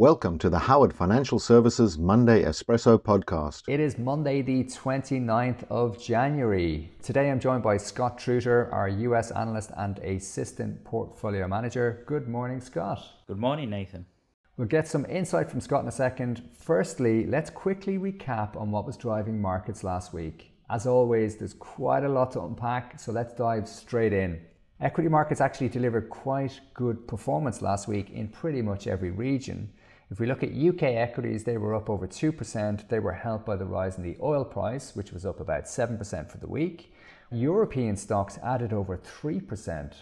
Welcome to the Howard Financial Services Monday Espresso podcast. It is Monday, the 29th of January. Today I'm joined by Scott Truter, our US analyst and assistant portfolio manager. Good morning, Scott. Good morning, Nathan. We'll get some insight from Scott in a second. Firstly, let's quickly recap on what was driving markets last week. As always, there's quite a lot to unpack, so let's dive straight in. Equity markets actually delivered quite good performance last week in pretty much every region. If we look at UK equities, they were up over 2%. They were helped by the rise in the oil price, which was up about 7% for the week. European stocks added over 3%.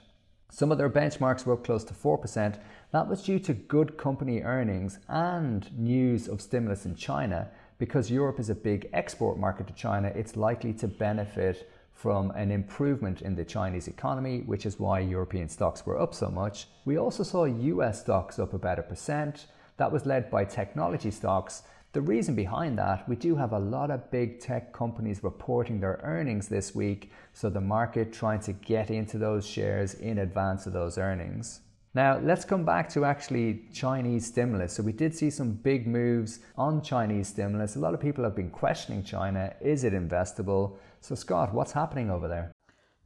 Some of their benchmarks were up close to 4%. That was due to good company earnings and news of stimulus in China. Because Europe is a big export market to China, it's likely to benefit from an improvement in the Chinese economy, which is why European stocks were up so much. We also saw US stocks up about a percent. That was led by technology stocks. The reason behind that, we do have a lot of big tech companies reporting their earnings this week, so the market trying to get into those shares in advance of those earnings. Now, let's come back to actually Chinese stimulus. So, we did see some big moves on Chinese stimulus. A lot of people have been questioning China is it investable? So, Scott, what's happening over there?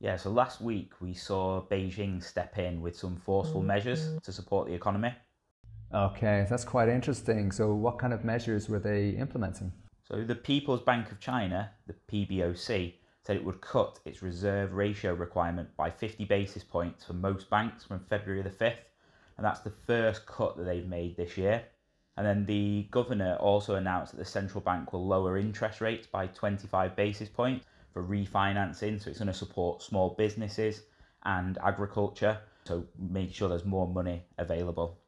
Yeah, so last week we saw Beijing step in with some forceful measures to support the economy. Okay, that's quite interesting. So, what kind of measures were they implementing? So, the People's Bank of China, the PBOC, said it would cut its reserve ratio requirement by 50 basis points for most banks from February the 5th. And that's the first cut that they've made this year. And then the governor also announced that the central bank will lower interest rates by 25 basis points for refinancing. So, it's going to support small businesses and agriculture. So, make sure there's more money available.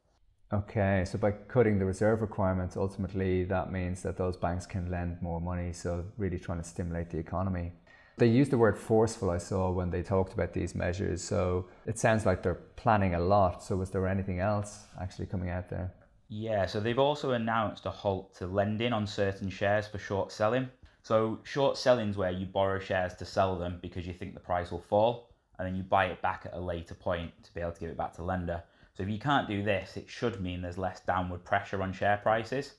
Okay, so by cutting the reserve requirements, ultimately that means that those banks can lend more money, so really trying to stimulate the economy. They used the word forceful, I saw, when they talked about these measures, so it sounds like they're planning a lot. So, was there anything else actually coming out there? Yeah, so they've also announced a halt to lending on certain shares for short selling. So, short selling is where you borrow shares to sell them because you think the price will fall, and then you buy it back at a later point to be able to give it back to lender. So if you can't do this, it should mean there's less downward pressure on share prices.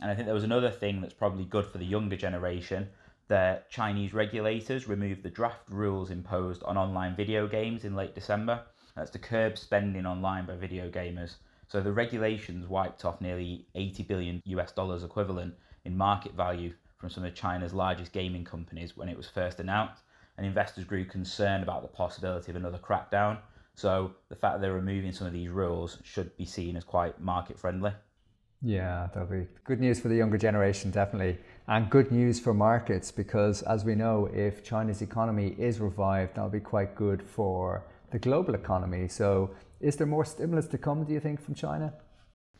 And I think there was another thing that's probably good for the younger generation. The Chinese regulators removed the draft rules imposed on online video games in late December. That's to curb spending online by video gamers. So the regulations wiped off nearly 80 billion US dollars equivalent in market value from some of China's largest gaming companies when it was first announced. And investors grew concerned about the possibility of another crackdown. So the fact that they're removing some of these rules should be seen as quite market friendly. Yeah, that'll be good news for the younger generation, definitely. And good news for markets because, as we know, if China's economy is revived, that'll be quite good for the global economy. So, is there more stimulus to come, do you think, from China?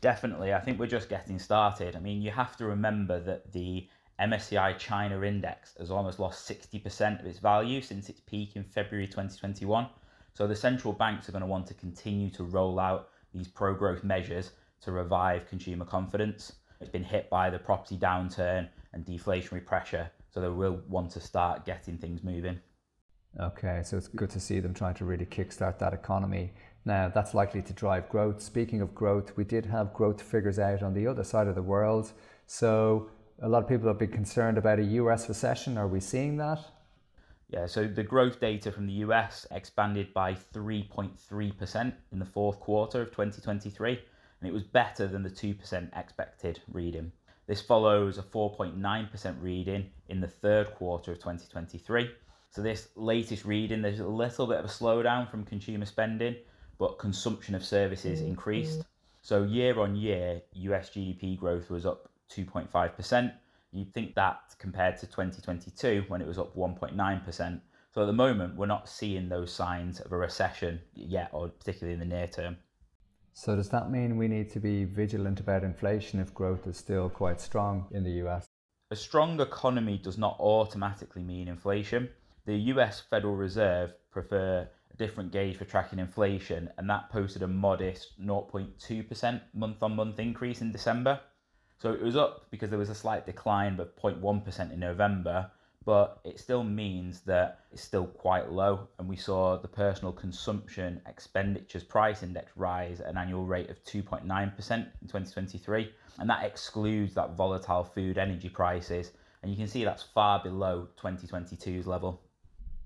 Definitely. I think we're just getting started. I mean, you have to remember that the MSCI China index has almost lost 60% of its value since its peak in February 2021. So the central banks are going to want to continue to roll out these pro growth measures to revive consumer confidence. It's been hit by the property downturn and deflationary pressure, so they will want to start getting things moving. Okay, so it's good to see them trying to really kickstart that economy. Now, that's likely to drive growth. Speaking of growth, we did have growth figures out on the other side of the world. So, a lot of people have been concerned about a US recession. Are we seeing that? Yeah, so the growth data from the US expanded by 3.3% in the fourth quarter of 2023, and it was better than the 2% expected reading. This follows a 4.9% reading in the third quarter of 2023. So, this latest reading, there's a little bit of a slowdown from consumer spending, but consumption of services mm-hmm. increased. So, year on year, US GDP growth was up 2.5%, You'd think that compared to 2022 when it was up 1.9%. So at the moment, we're not seeing those signs of a recession yet, or particularly in the near term. So does that mean we need to be vigilant about inflation if growth is still quite strong in the US? A strong economy does not automatically mean inflation. The US Federal Reserve prefer a different gauge for tracking inflation, and that posted a modest 0.2% month on month increase in December. So it was up because there was a slight decline of 0.1% in November, but it still means that it's still quite low. And we saw the personal consumption expenditures price index rise at an annual rate of 2.9% in 2023. And that excludes that volatile food energy prices. And you can see that's far below 2022's level.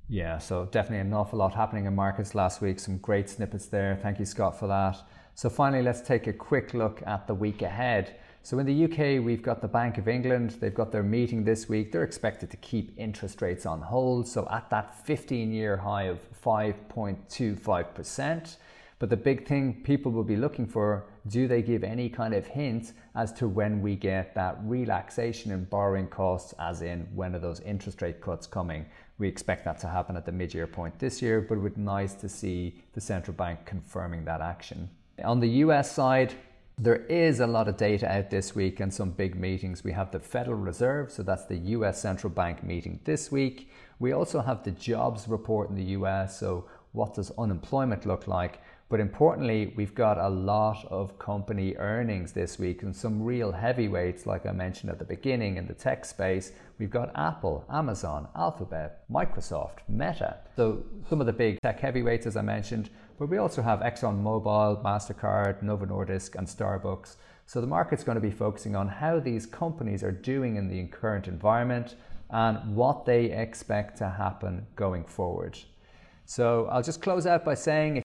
Yeah, so definitely an awful lot happening in markets last week. Some great snippets there. Thank you, Scott, for that. So, finally, let's take a quick look at the week ahead. So, in the UK, we've got the Bank of England. They've got their meeting this week. They're expected to keep interest rates on hold. So, at that 15 year high of 5.25%. But the big thing people will be looking for do they give any kind of hint as to when we get that relaxation in borrowing costs, as in when are those interest rate cuts coming? We expect that to happen at the mid year point this year, but it would be nice to see the central bank confirming that action. On the US side, there is a lot of data out this week and some big meetings. We have the Federal Reserve, so that's the US central bank meeting this week. We also have the jobs report in the US, so what does unemployment look like? But importantly, we've got a lot of company earnings this week and some real heavyweights, like I mentioned at the beginning in the tech space. We've got Apple, Amazon, Alphabet, Microsoft, Meta. So some of the big tech heavyweights, as I mentioned. But we also have ExxonMobil, MasterCard, Novo Nordisk, and Starbucks. So the market's going to be focusing on how these companies are doing in the current environment and what they expect to happen going forward. So I'll just close out by saying